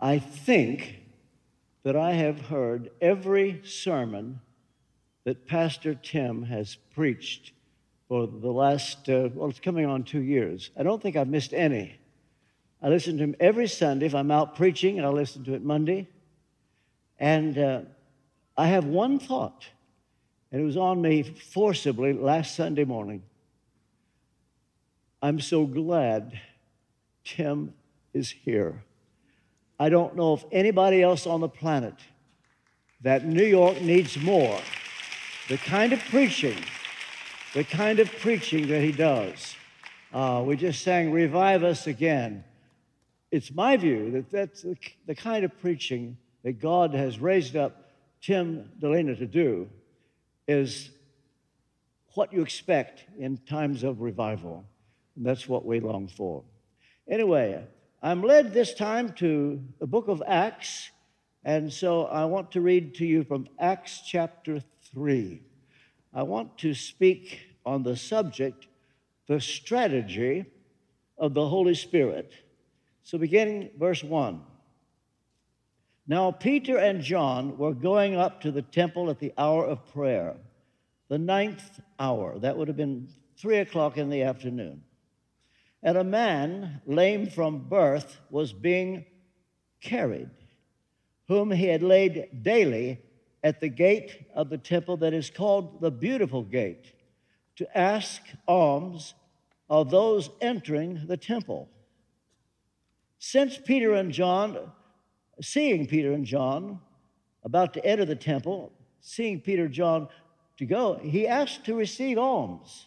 I think that I have heard every sermon that Pastor Tim has preached for the last, uh, well, it's coming on two years. I don't think I've missed any. I listen to him every Sunday. If I'm out preaching, I listen to it Monday. And uh, I have one thought, and it was on me forcibly last Sunday morning. I'm so glad Tim is here. I don't know if anybody else on the planet that New York needs more. The kind of preaching, the kind of preaching that he does. Uh, we just sang Revive Us Again. It's my view that that's the, kind of preaching that God has raised up Tim Dilena to do is what you expect in times of revival. And that's what we long for. Anyway, I'm led this time to the book of Acts, and so I want to read to you from Acts chapter 3. I want to speak on the subject, the strategy of the Holy Spirit. So, beginning verse 1. Now, Peter and John were going up to the temple at the hour of prayer, the ninth hour. That would have been three o'clock in the afternoon. And a man, lame from birth, was being carried, whom he had laid daily at the gate of the temple that is called the Beautiful Gate, to ask alms of those entering the temple. Since Peter and John seeing Peter and John about to enter the temple, seeing Peter and John to go, he asked to receive alms.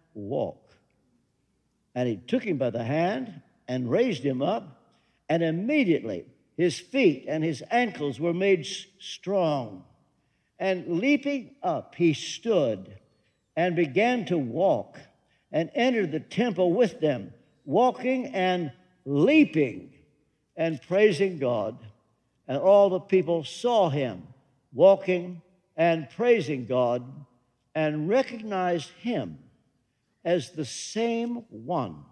walk. And he took him by the hand and raised him up, and immediately his feet and his ankles were made strong. And leaping up, he stood and began to walk and entered the temple with them, walking and leaping and praising God. And all the people saw him walking and praising God and recognized him as the same one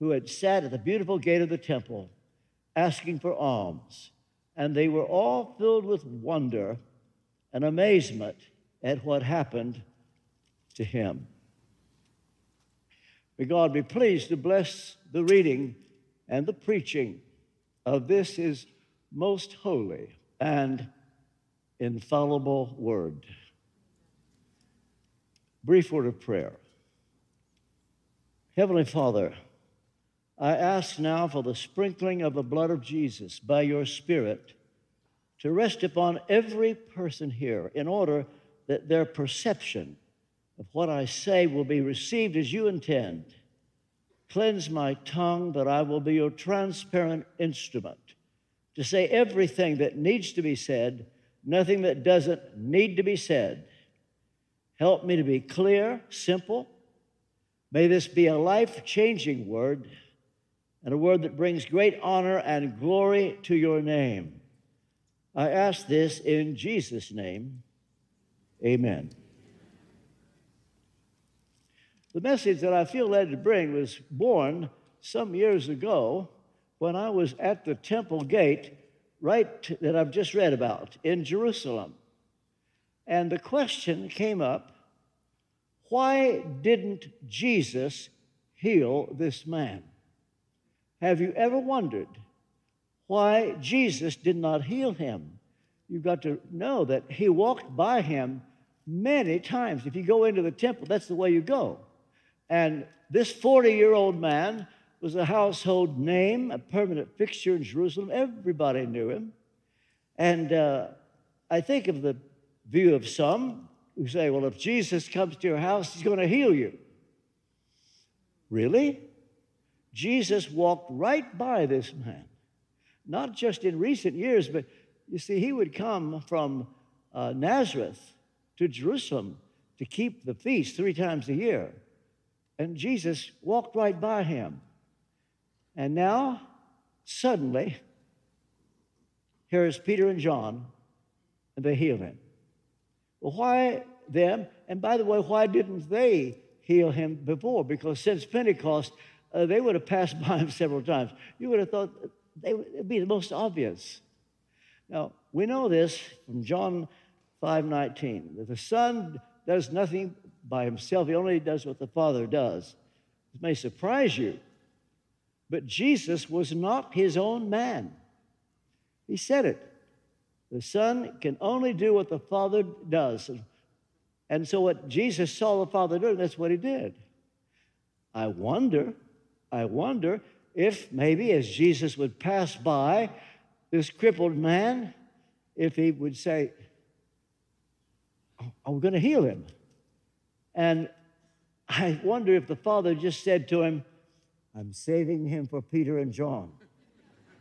who had sat at the beautiful gate of the temple asking for alms. And they were all filled with wonder and amazement at what happened to him. May God be pleased to bless the reading and the preaching of this is most holy and infallible word. Brief word of prayer. Heavenly Father, I ask now for the sprinkling of the blood of Jesus by your Spirit to rest upon every person here in order that their perception of what I say will be received as you intend Cleanse my tongue that I will be your transparent instrument to say everything that needs to be said, nothing that doesn't need to be said. Help me to be clear, simple. May this be a life changing word and a word that brings great honor and glory to your name. I ask this in Jesus' name. Amen. The message that I feel led to bring was born some years ago when I was at the temple gate, right that I've just read about in Jerusalem. And the question came up why didn't Jesus heal this man? Have you ever wondered why Jesus did not heal him? You've got to know that he walked by him many times. If you go into the temple, that's the way you go. And this 40 year old man was a household name, a permanent fixture in Jerusalem. Everybody knew him. And uh, I think of the view of some who say, well, if Jesus comes to your house, he's going to heal you. Really? Jesus walked right by this man. not just in recent years, but you see, he would come from uh, Nazareth to Jerusalem to keep the feast three times a year. And Jesus walked right by him. And now, suddenly, here's Peter and John, and they heal him. Why them? And by the way, why didn't they heal him before? Because since Pentecost, uh, they would have passed by him several times. You would have thought they would be the most obvious. Now, we know this from John 5:19, that the Son does nothing by himself, he only does what the Father does. It may surprise you, but Jesus was not his own man. He said it. The Son can only do what the Father does. And so, what Jesus saw the Father doing, that's what he did. I wonder, I wonder if maybe as Jesus would pass by this crippled man, if he would say, Are we going to heal him? And I wonder if the Father just said to him, I'm saving him for Peter and John.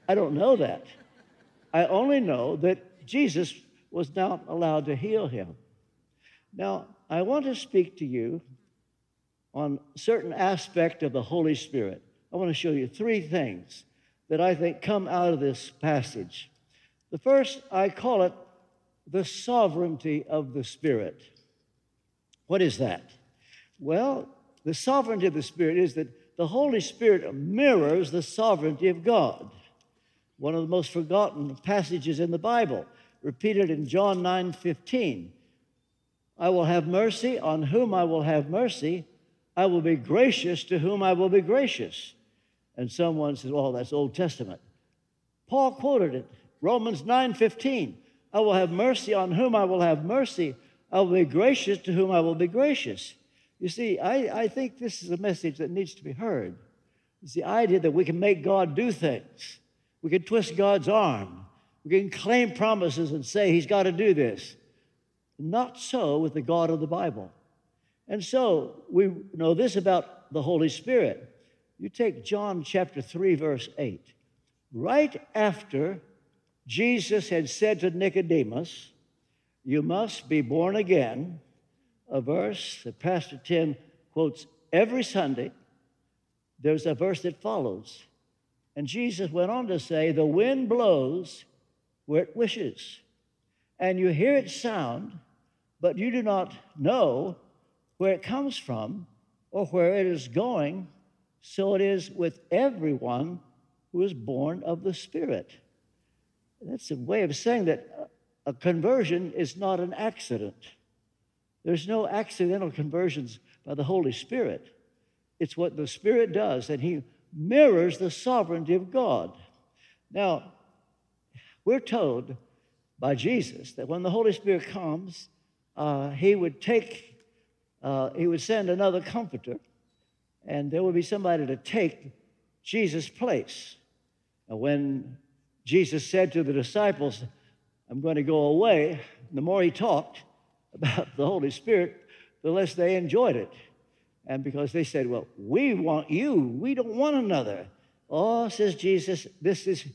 I don't know that. I only know that Jesus was not allowed to heal him. Now, I want to speak to you on certain aspect of the Holy Spirit. I want to show you three things that I think come out of this passage. The first, I call it the sovereignty of the Spirit. What is that? Well, the sovereignty of the Spirit is that the Holy Spirit mirrors the sovereignty of God. One of the most forgotten passages in the Bible, repeated in John 9 15. I will have mercy on whom I will have mercy. I will be gracious to whom I will be gracious. And someone says, oh, that's Old Testament. Paul quoted it, Romans 9 15. I will have mercy on whom I will have mercy. I will be gracious to whom I will be gracious. You see, I, I think this is a message that needs to be heard. It's the idea that we can make God do things. We can twist God's arm. We can claim promises and say he's got to do this. Not so with the God of the Bible. And so we know this about the Holy Spirit. You take John chapter 3, verse 8. Right after Jesus had said to Nicodemus, You must be born again, a verse that Pastor Tim quotes every Sunday. There's a verse that follows. And Jesus went on to say, The wind blows where it wishes, and you hear its sound, but you do not know where it comes from or where it is going. So it is with everyone who is born of the Spirit. That's a way of saying that a conversion is not an accident. There's no accidental conversions by the Holy Spirit. It's what the Spirit does, and He mirrors the sovereignty of God. Now, we're told by Jesus that when the Holy Spirit comes, uh, he would take, uh, he would send another comforter, and there would be somebody to take Jesus' place. And when Jesus said to the disciples, I'm going to go away, the more he talked about the Holy Spirit, the less they enjoyed it. And because they said, Well, we want you, we don't want another. Oh, says Jesus, this is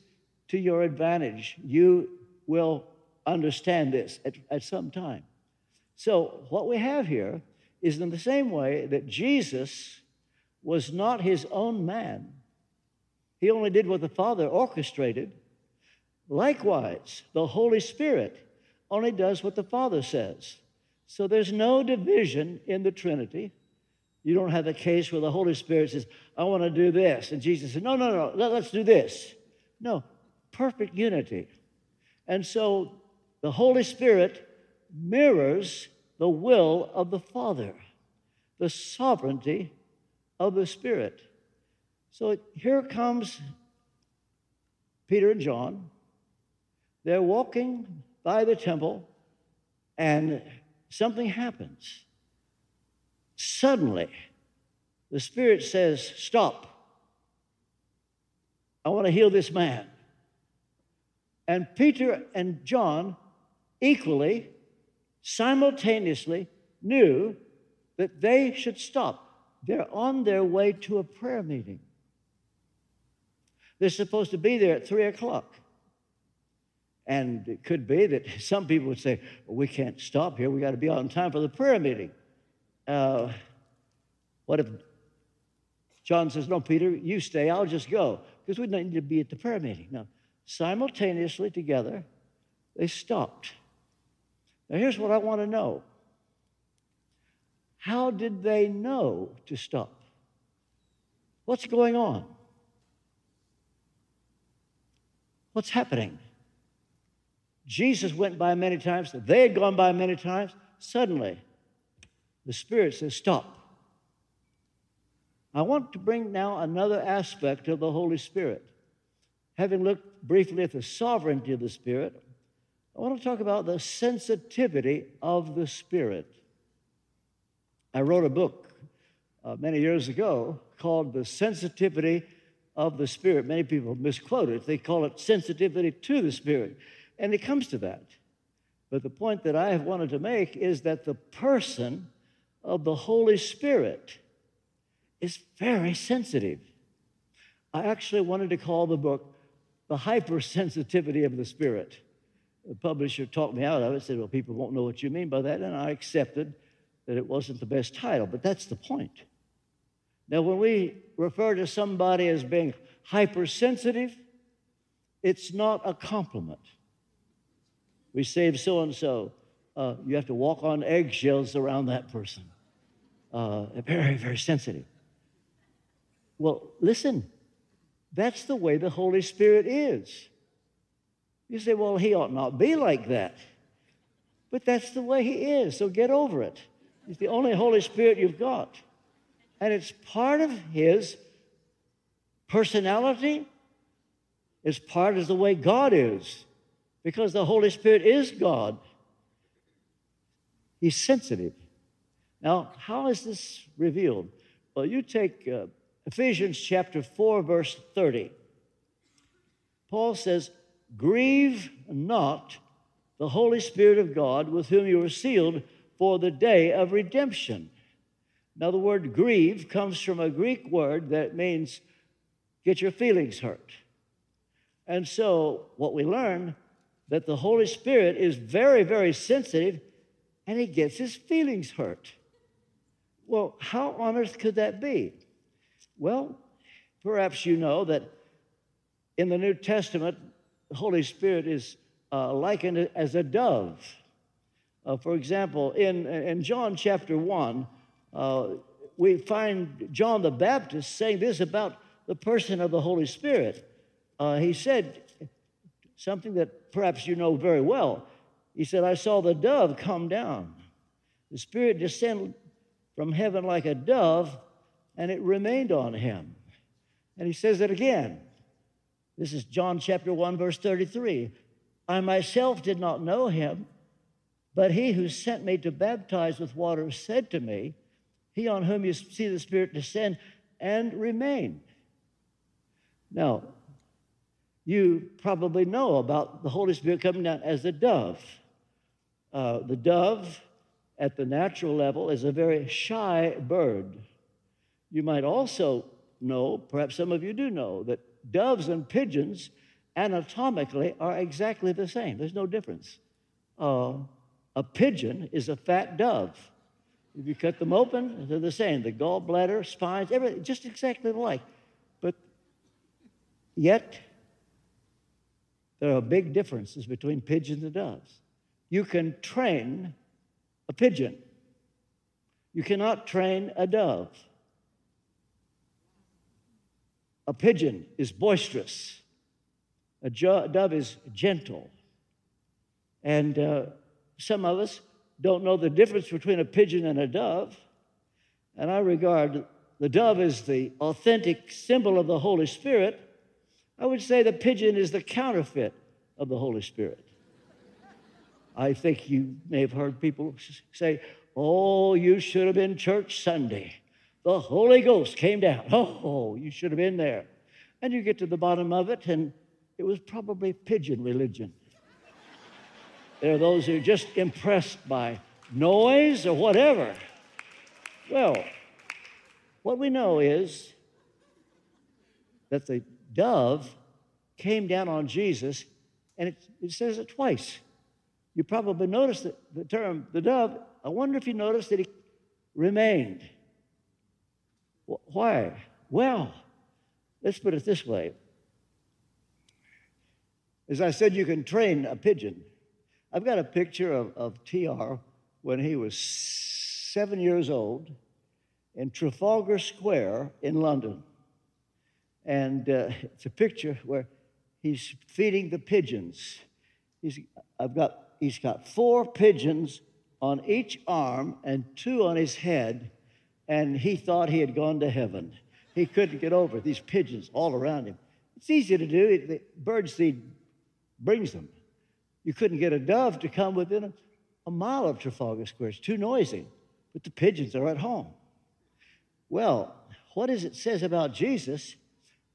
to your advantage. You will understand this at, at some time. So, what we have here is in the same way that Jesus was not his own man, he only did what the Father orchestrated. Likewise, the Holy Spirit only does what the Father says. So, there's no division in the Trinity. You don't have a case where the Holy Spirit says, I want to do this. And Jesus said, No, no, no, let, us do this. No, perfect unity. And so the Holy Spirit mirrors the will of the Father, the sovereignty of the Spirit. So here comes Peter and John. They're walking by the temple, and something happens. Suddenly, the Spirit says, Stop. I want to heal this man. And Peter and John equally, simultaneously knew that they should stop. They're on their way to a prayer meeting. They're supposed to be there at three o'clock. And it could be that some people would say, well, we can't stop here. We got to be on time for the prayer meeting. Uh, what if John says, No, Peter, you stay, I'll just go, because we need to be at the prayer meeting. Now, simultaneously together, they stopped. Now, here's what I want to know How did they know to stop? What's going on? What's happening? Jesus went by many times, they had gone by many times. Suddenly, the Spirit says, Stop. I want to bring now another aspect of the Holy Spirit. Having looked briefly at the sovereignty of the Spirit, I want to talk about the sensitivity of the Spirit. I wrote a book uh, many years ago called The Sensitivity of the Spirit. Many people misquote it, they call it sensitivity to the Spirit. And it comes to that. But the point that I have wanted to make is that the person of the Holy Spirit is very sensitive. I actually wanted to call the book The Hypersensitivity of the Spirit. The publisher talked me out of it, said, Well, people won't know what you mean by that. And I accepted that it wasn't the best title, but that's the point. Now, when we refer to somebody as being hypersensitive, it's not a compliment. We say so and so, you have to walk on eggshells around that person. Uh, very, very sensitive. Well, listen, that's the way the Holy Spirit is. You say, well, he ought not be like that. But that's the way he is, so get over it. He's the only Holy Spirit you've got. And it's part of his personality, it's part of the way God is, because the Holy Spirit is God. He's sensitive. Now, how is this revealed? Well, you take uh, Ephesians chapter 4, verse 30. Paul says, Grieve not the Holy Spirit of God with whom you were sealed for the day of redemption. Now, the word grieve comes from a Greek word that means get your feelings hurt. And so, what we learn that the Holy Spirit is very, very sensitive and he gets his feelings hurt. Well, how on earth could that be? Well, perhaps you know that in the New Testament, the Holy Spirit is uh, likened as a dove. Uh, for example, in, in John chapter 1, uh, we find John the Baptist saying this about the person of the Holy Spirit. Uh, he said something that perhaps you know very well. He said, I saw the dove come down, the Spirit descend from heaven like a dove and it remained on him. And he says it again. This is John chapter 1, verse 33. I myself did not know him, but he who sent me to baptize with water said to me, He on whom you see the Spirit descend and remain. Now, you probably know about the Holy Spirit coming down as a dove. Uh, the dove, at the natural level, is a very shy bird. You might also know, perhaps some of you do know, that doves and pigeons anatomically are exactly the same. There's no difference. Uh, a pigeon is a fat dove. If you cut them open, they're the same. The gallbladder, spines, everything, just exactly alike. But yet, there are big differences between pigeons and doves. You can train a pigeon, you cannot train a dove. A pigeon is boisterous, a dove is gentle. And uh, some of us don't know the difference between a pigeon and a dove. And I regard the dove as the authentic symbol of the Holy Spirit. I would say the pigeon is the counterfeit of the Holy Spirit. I think you may have heard people say, Oh, you should have been church Sunday the Holy Ghost came down. Oh, you should have been there. And you get to the bottom of it, and it was probably pigeon religion. there are those who are just impressed by noise or whatever. Well, what we know is that the dove came down on Jesus and it, it says it twice. You probably noticed the term, the dove. I wonder if you noticed that he remained. Why? Well, let's put it this way. As I said, you can train a pigeon. I've got a picture of, of TR when he was seven years old in Trafalgar Square in London. And uh, it's a picture where he's feeding the pigeons. He's, I've got, he's got four pigeons on each arm and two on his head, and he thought he had gone to heaven. He couldn't get over these pigeons all around him. It's easy to do. The bird seed brings them. You couldn't get a dove to come within a, a mile of Trafalgar Square. It's too noisy. But the pigeons are at home. Well, what does it says about Jesus?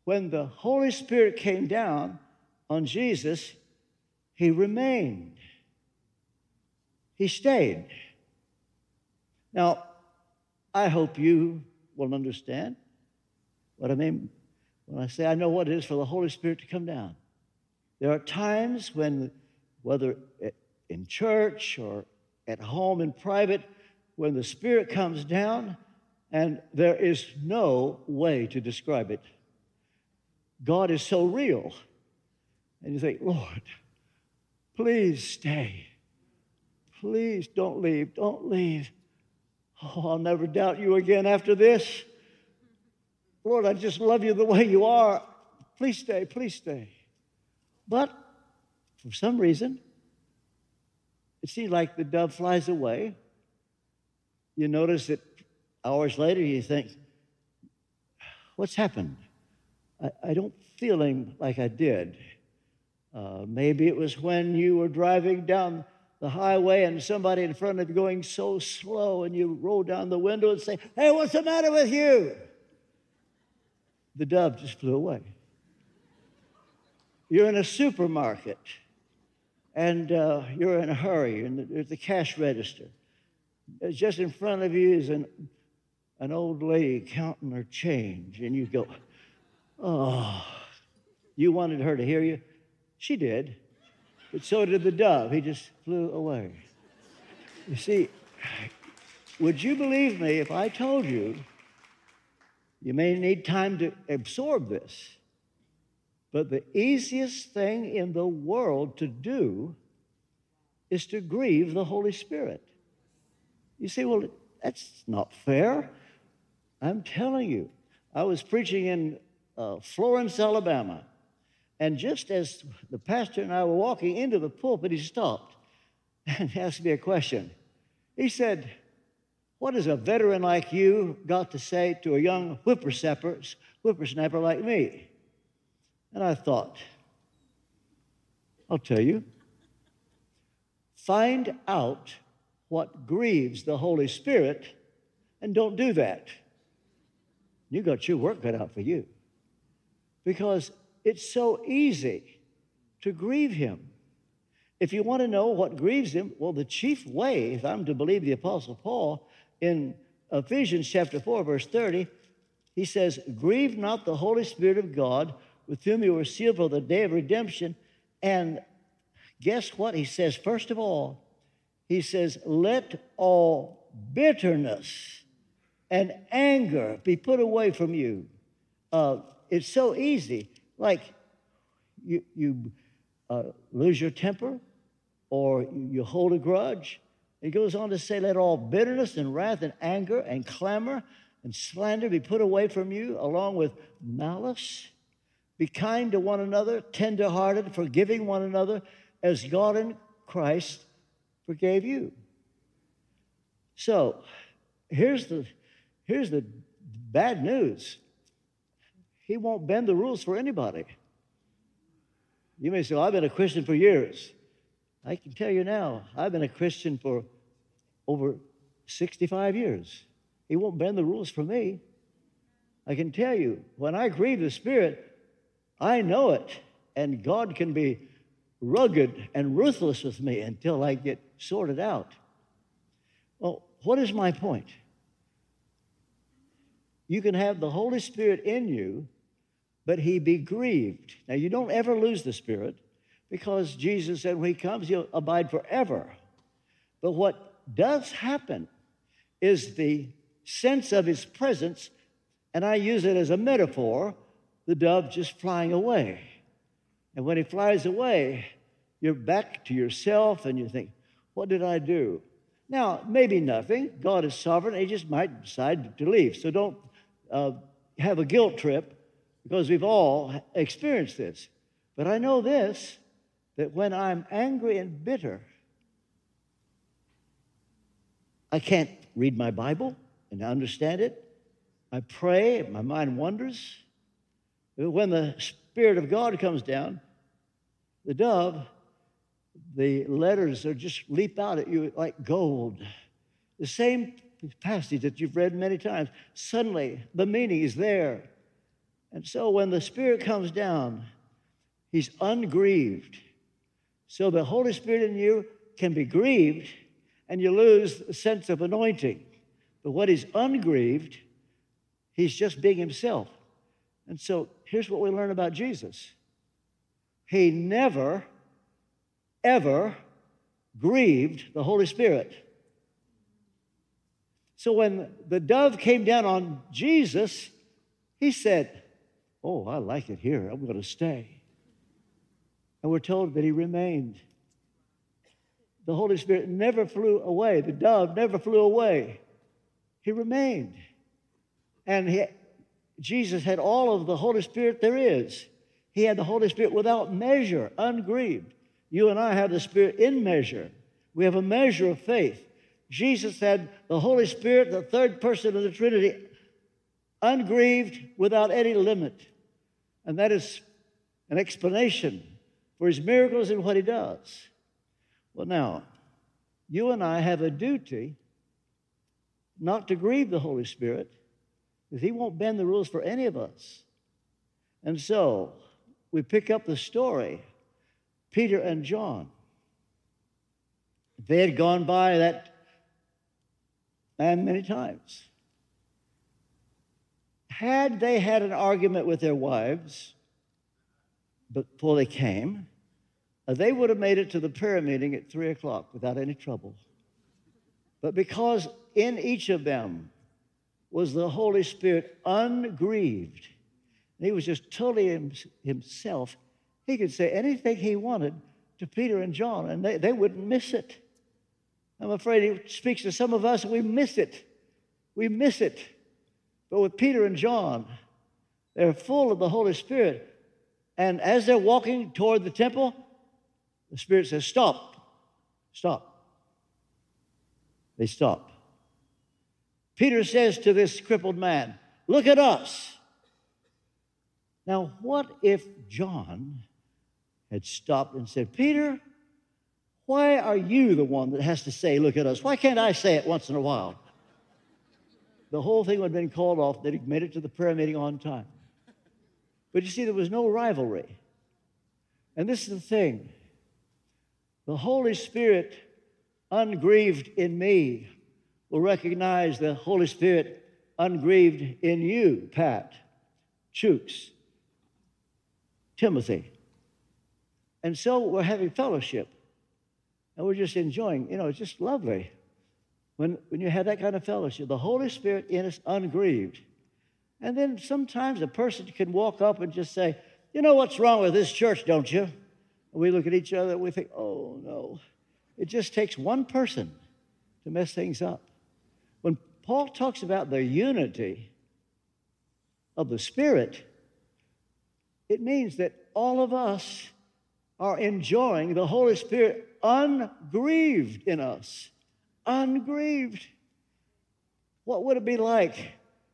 When the Holy Spirit came down on Jesus, he remained. He stayed. Now, I hope you will understand what I mean when I say I know what it is for the Holy Spirit to come down. There are times when, whether in church or at home in private, when the Spirit comes down, and there is no way to describe it. God is so real. And you think, Lord, please stay. Please don't leave. Don't leave. Oh, I'll never doubt you again after this. Lord, I just love you the way you are. Please stay. Please stay. But for some reason, it seems like the dove flies away. You notice that hours later you think, what's happened? I, I don't feel him like I did. Uh, maybe it was when you were driving down the highway and somebody in front of you going so slow and you roll down the window and say, Hey, what's the matter with you? The dove just flew away. You're in a supermarket and uh, you're in a hurry and there's the cash register. Just in front of you is an, an old lady counting her change, and you go, Oh, you wanted her to hear you? She did. But so did the dove. He just flew away. You see, would you believe me if I told you you may need time to absorb this? But the easiest thing in the world to do is to grieve the Holy Spirit. You say, well, that's not fair. I'm telling you, I was preaching in uh, Florence, Alabama, and just as the pastor and I were walking into the pulpit, he stopped and asked me a question. He said, What has a veteran like you got to say to a young whippersnapper, whippersnapper like me? And I thought, I'll tell you. Find out what grieves the Holy Spirit and don't do that. You got your work cut out for you. Because it's so easy to grieve him. If you want to know what grieves him, well, the chief way, if I'm to believe the Apostle Paul, in Ephesians chapter 4, verse 30, he says, Grieve not the Holy Spirit of God, with whom you were sealed for the day of redemption. And guess what? He says, first of all, he says, Let all bitterness and anger be put away from you. Uh, it's so easy. Like you, you uh, lose your temper or you hold a grudge. He goes on to say, Let all bitterness and wrath and anger and clamor and slander be put away from you, along with malice. Be kind to one another, tenderhearted, forgiving one another, as God in Christ forgave you. So here's the, here's the bad news He won't bend the rules for anybody. You may say, well, I've been a Christian for years. I can tell you now, I've been a Christian for over 65 years. He won't bend the rules for me. I can tell you, when I grieve the Spirit, I know it, and God can be rugged and ruthless with me until I get sorted out. Well, what is my point? You can have the Holy Spirit in you, but he be grieved. Now, you don't ever lose the Spirit, because Jesus said when he comes, he'll abide forever. But what does happen is the sense of his presence, and I use it as a metaphor the dove just flying away. And when he flies away, you're back to yourself and you think, what did I do? Now, maybe nothing. God is sovereign. He just might decide to leave. So don't uh, have a guilt trip because we've all experienced this. But I know this that when I'm angry and bitter, I can't read my Bible and understand it. I pray, my mind wanders. When the Spirit of God comes down, the dove, the letters are just leap out at you like gold. The same passage that you've read many times, suddenly the meaning is there. And so when the Spirit comes down, He's ungrieved. So the Holy Spirit in you can be grieved and you lose the sense of anointing. But what is ungrieved, He's just being Himself. And so here's what we learn about Jesus He never, ever grieved the Holy Spirit. So when the dove came down on Jesus, he said, Oh, I like it here. I'm going to stay. And we're told that he remained. The Holy Spirit never flew away. The dove never flew away. He remained. And he, Jesus had all of the Holy Spirit there is. He had the Holy Spirit without measure, ungrieved. You and I have the Spirit in measure. We have a measure of faith. Jesus had the Holy Spirit, the third person of the Trinity, ungrieved without any limit. And that is an explanation for his miracles and what he does. Well, now, you and I have a duty not to grieve the Holy Spirit because he won't bend the rules for any of us. And so we pick up the story Peter and John. They had gone by that man many times. Had they had an argument with their wives before they came, uh, they would have made it to the prayer meeting at three o'clock without any trouble. But because in each of them was the Holy Spirit ungrieved. He was just totally himself. He could say anything he wanted to Peter and John, and they, they wouldn't miss it. I'm afraid he speaks to some of us, and we miss it. We miss it. But with Peter and John, they're full of the Holy Spirit. And as they're walking toward the temple, the Spirit says, Stop, stop. They stop. Peter says to this crippled man, Look at us. Now, what if John had stopped and said, Peter, why are you the one that has to say, Look at us? Why can't I say it once in a while? The whole thing would have been called off that he made it to the prayer meeting on time. But you see, there was no rivalry. And this is the thing the Holy Spirit, ungrieved in me, will recognize the Holy Spirit ungrieved in you, Pat, Chooks, Timothy. And so we're having fellowship and we're just enjoying, you know, it's just lovely when, when you have that kind of fellowship. The Holy Spirit in us ungrieved. And then sometimes a person can walk up and just say, You know what's wrong with this church, don't you? And we look at each other and we think, Oh, no. It just takes one person to mess things up. When Paul talks about the unity of the Spirit, it means that all of us are enjoying the Holy Spirit ungrieved in us. Ungrieved. What would it be like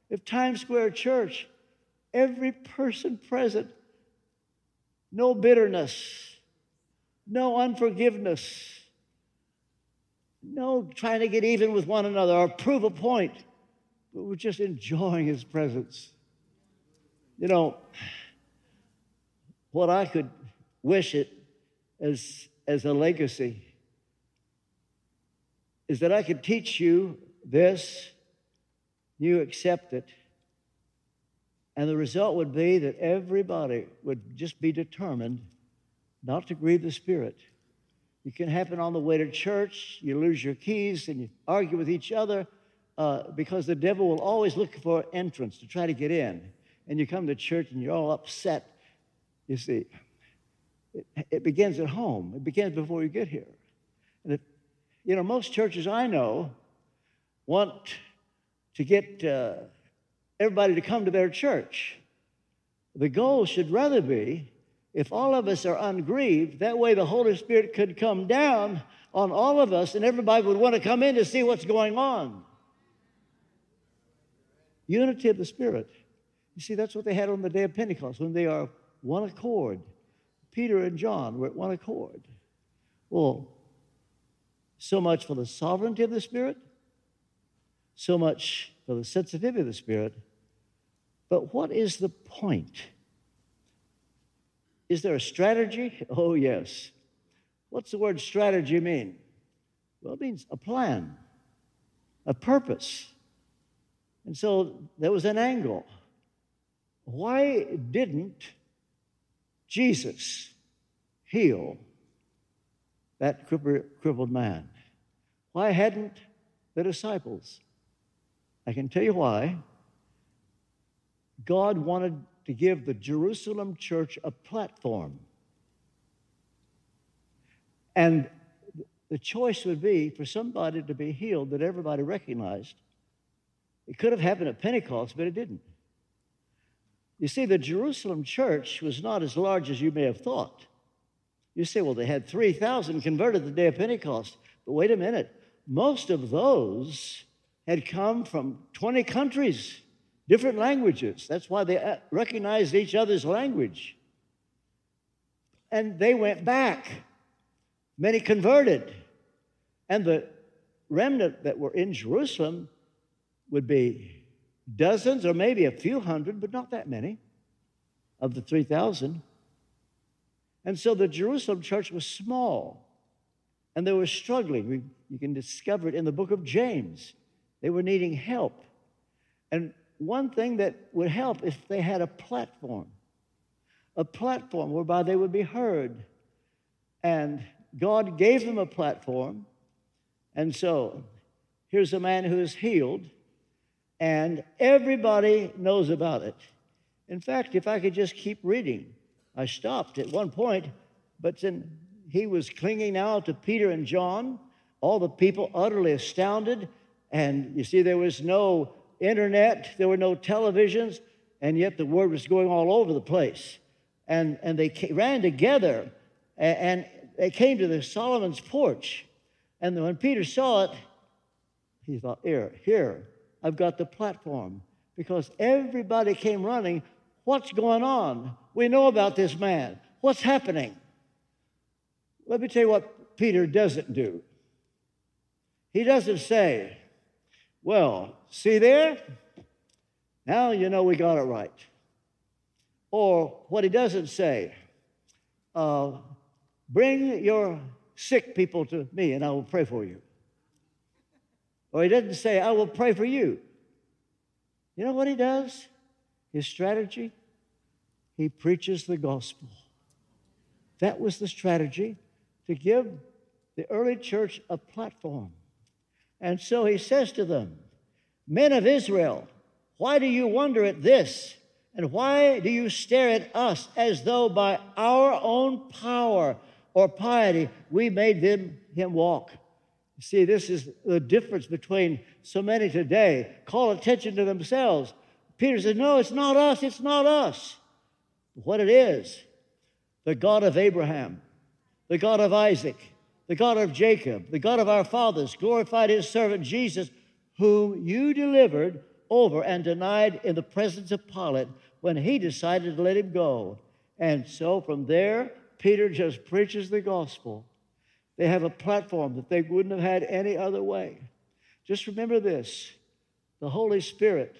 if Times Square Church, every person present, no bitterness, no unforgiveness, no trying to get even with one another or prove a point, but we're just enjoying his presence. You know, what I could wish it as, as a legacy is that I could teach you this, you accept it, and the result would be that everybody would just be determined not to grieve the Spirit. It can happen on the way to church. You lose your keys and you argue with each other uh, because the devil will always look for entrance to try to get in. And you come to church and you're all upset. You see, it, it begins at home, it begins before you get here. You know, most churches I know want to get uh, everybody to come to their church. The goal should rather be if all of us are ungrieved, that way the Holy Spirit could come down on all of us and everybody would want to come in to see what's going on. Unity of the Spirit. You see, that's what they had on the day of Pentecost when they are one accord. Peter and John were at one accord. Well, so much for the sovereignty of the Spirit, so much for the sensitivity of the Spirit. But what is the point? Is there a strategy? Oh, yes. What's the word strategy mean? Well, it means a plan, a purpose. And so there was an angle. Why didn't Jesus heal that crippled man? Why hadn't the disciples? I can tell you why. God wanted to give the Jerusalem church a platform. And the choice would be for somebody to be healed that everybody recognized. It could have happened at Pentecost, but it didn't. You see, the Jerusalem church was not as large as you may have thought. You say, well, they had 3,000 converted the day of Pentecost. But wait a minute. Most of those had come from 20 countries different languages. That's why they uh, recognized each other's language. And they went back. Many converted. And the remnant that were in Jerusalem would be dozens or maybe a few hundred, but not that many of the 3,000. And so the Jerusalem church was small and they were struggling. We, you can discover it in the book of James. They were needing help. And one thing that would help if they had a platform, a platform whereby they would be heard. And God gave them a platform. And so here's a man who is healed, and everybody knows about it. In fact, if I could just keep reading, I stopped at one point, but then he was clinging now to Peter and John, all the people utterly astounded. And you see, there was no internet, there were no televisions, and yet the word was going all over the place. And, and they came, ran together and, and they came to the Solomon's porch. And when Peter saw it, he thought, here, here, I've got the platform. Because everybody came running. What's going on? We know about this man. What's happening? Let me tell you what Peter doesn't do. He doesn't say, well, see there? Now you know we got it right. Or what he doesn't say, uh, bring your sick people to me and I will pray for you. Or he doesn't say, I will pray for you. You know what he does? His strategy? He preaches the gospel. That was the strategy to give the early church a platform. And so he says to them, Men of Israel, why do you wonder at this? And why do you stare at us as though by our own power or piety we made them, him walk? See, this is the difference between so many today. Call attention to themselves. Peter said, No, it's not us, it's not us. What it is, the God of Abraham, the God of Isaac, the God of Jacob, the God of our fathers, glorified his servant Jesus, whom you delivered over and denied in the presence of Pilate when he decided to let him go. And so from there, Peter just preaches the gospel. They have a platform that they wouldn't have had any other way. Just remember this the Holy Spirit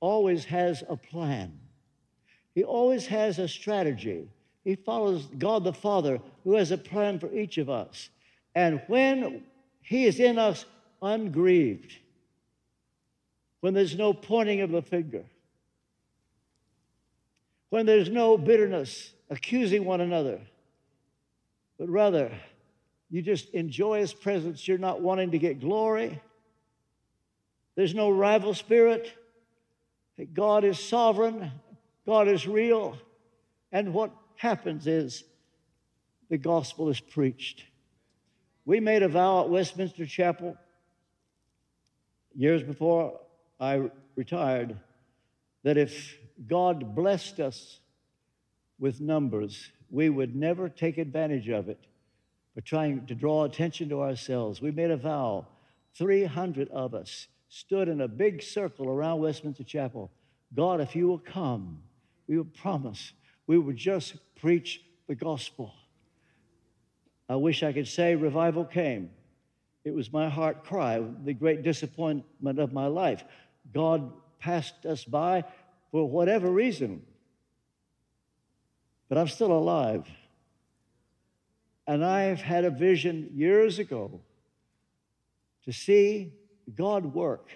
always has a plan, He always has a strategy. He follows God the Father, who has a plan for each of us. And when He is in us ungrieved, when there's no pointing of the finger, when there's no bitterness, accusing one another, but rather you just enjoy His presence. You're not wanting to get glory. There's no rival spirit. God is sovereign, God is real. And what happens is the gospel is preached. We made a vow at Westminster Chapel years before I retired that if God blessed us with numbers, we would never take advantage of it by trying to draw attention to ourselves. We made a vow, 300 of us stood in a big circle around Westminster Chapel. God, if you will come, we will promise we would just preach the gospel. I wish I could say revival came. It was my heart cry, the great disappointment of my life. God passed us by for whatever reason. But I'm still alive. And I've had a vision years ago to see God work.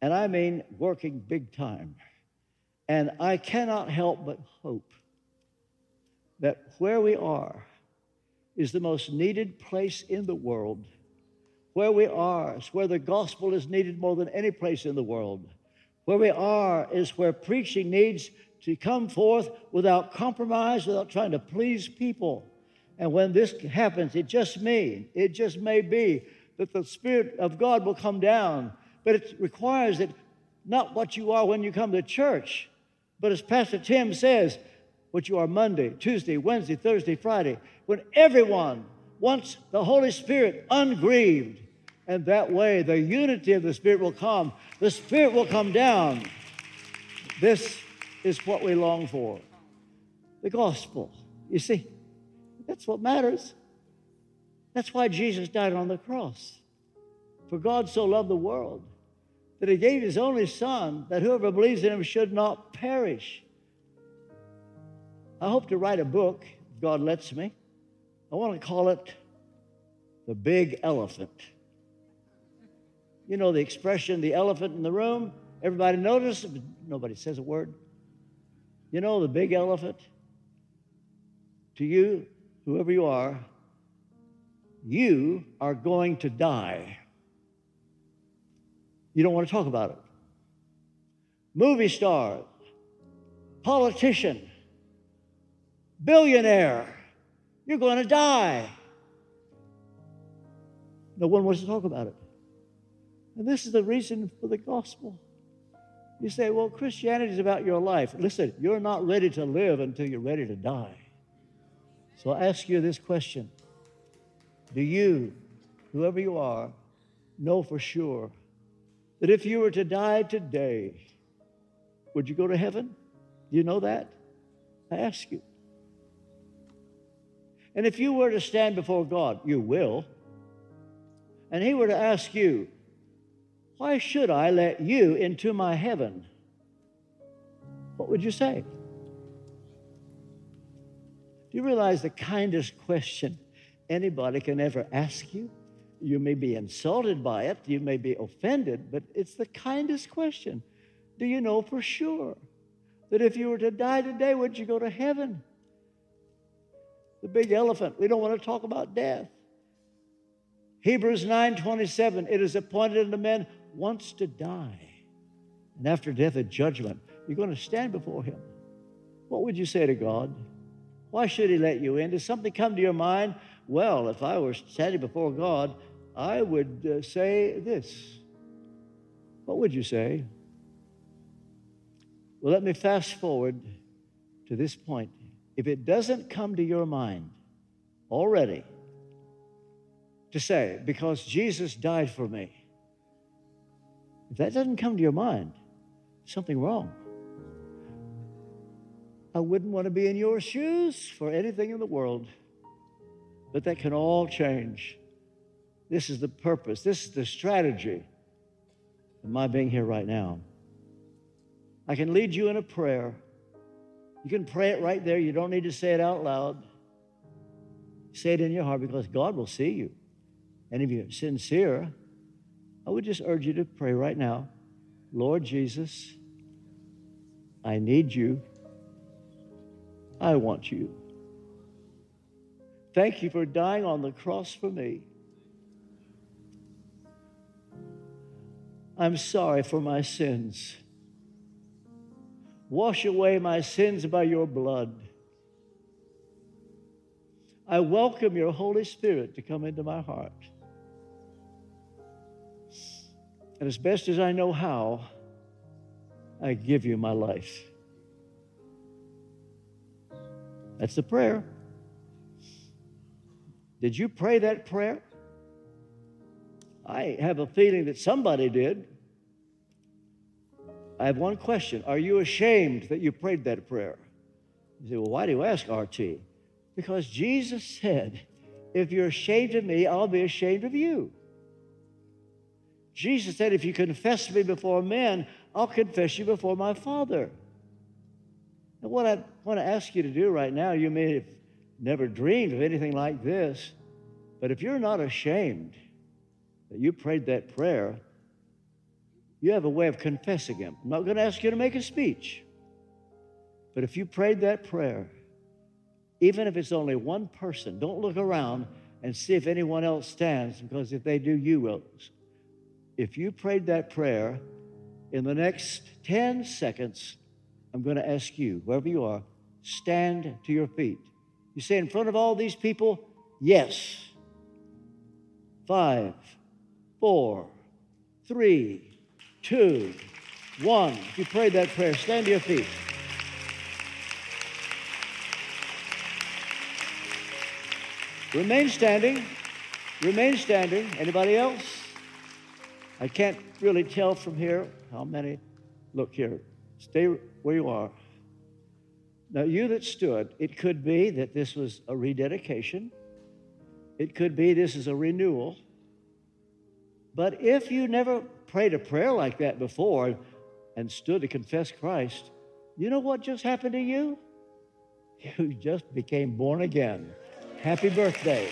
And I mean working big time. And I cannot help but hope that where we are is the most needed place in the world. Where we are is where the gospel is needed more than any place in the world. Where we are is where preaching needs to come forth without compromise, without trying to please people. And when this happens, it just may, it just may be that the Spirit of God will come down. But it requires that not what you are when you come to church, but as Pastor Tim says, what you are Monday, Tuesday, Wednesday, Thursday, Friday, when everyone wants the Holy Spirit ungrieved. And that way, the unity of the Spirit will come. The Spirit will come down. This is what we long for the gospel. You see, that's what matters. That's why Jesus died on the cross. For God so loved the world that he gave his only Son, that whoever believes in him should not perish. I hope to write a book, if God lets me. I want to call it The Big Elephant. You know the expression, the elephant in the room? Everybody notice, but nobody says a word. You know the big elephant? To you, whoever you are, you are going to die. You don't want to talk about it. Movie star, politician, billionaire, you're going to die. No one wants to talk about it. And this is the reason for the gospel. You say, well, Christianity is about your life. Listen, you're not ready to live until you're ready to die. So I ask you this question Do you, whoever you are, know for sure that if you were to die today, would you go to heaven? Do you know that? I ask you. And if you were to stand before God, you will, and He were to ask you, Why should I let you into my heaven? What would you say? Do you realize the kindest question anybody can ever ask you? You may be insulted by it, you may be offended, but it's the kindest question. Do you know for sure that if you were to die today, would you go to heaven? the big elephant. We don't want to talk about death. Hebrews 9:27, it is appointed unto men once to die. And after death, a judgment. You're going to stand before him. What would you say to God? Why should he let you in? Does something come to your mind? Well, if I were standing before God, I would uh, say this. What would you say? Well, let me fast forward to this point. If it doesn't come to your mind already to say, because Jesus died for me, if that doesn't come to your mind, something wrong. I wouldn't want to be in your shoes for anything in the world. But that can all change. This is the purpose, this is the strategy of my being here right now. I can lead you in a prayer you can pray it right there. You don't need to say it out loud. Say it in your heart because God will see you. And if you're sincere, I would just urge you to pray right now Lord Jesus, I need you. I want you. Thank you for dying on the cross for me. I'm sorry for my sins. Wash away my sins by your blood. I welcome your Holy Spirit to come into my heart. And as best as I know how, I give you my life. That's the prayer. Did you pray that prayer? I have a feeling that somebody did. I have one question Are you ashamed that you prayed that prayer? You say, Well, why do you ask, RT? Because Jesus said, If you're ashamed of me, I'll be ashamed of you. Jesus said, If you confess me before men, I'll confess you before my Father. And what I want to ask you to do right now, you may have never dreamed of anything like this, but if you're not ashamed that you prayed that prayer, you have a way of confessing Him. I'm not going to ask you to make a speech, but if you prayed that prayer, even if it's only one person, don't look around and see if anyone else stands, because if they do, you will. If you prayed that prayer, in the next 10 seconds, I'm going to ask you, wherever you are, stand to your feet. You say in front of all these people, yes. Five, four, three, two, one. If you prayed that prayer, stand to your feet. Remain standing. Remain standing. Anybody else? I can't really tell from here how many. Look here. Stay where you are. Now, you that stood, it could be that this was a rededication. It could be this is a renewal. But if you never prayed a prayer like that before and stood to confess Christ, you know what just happened to you? You just became born again. Happy birthday.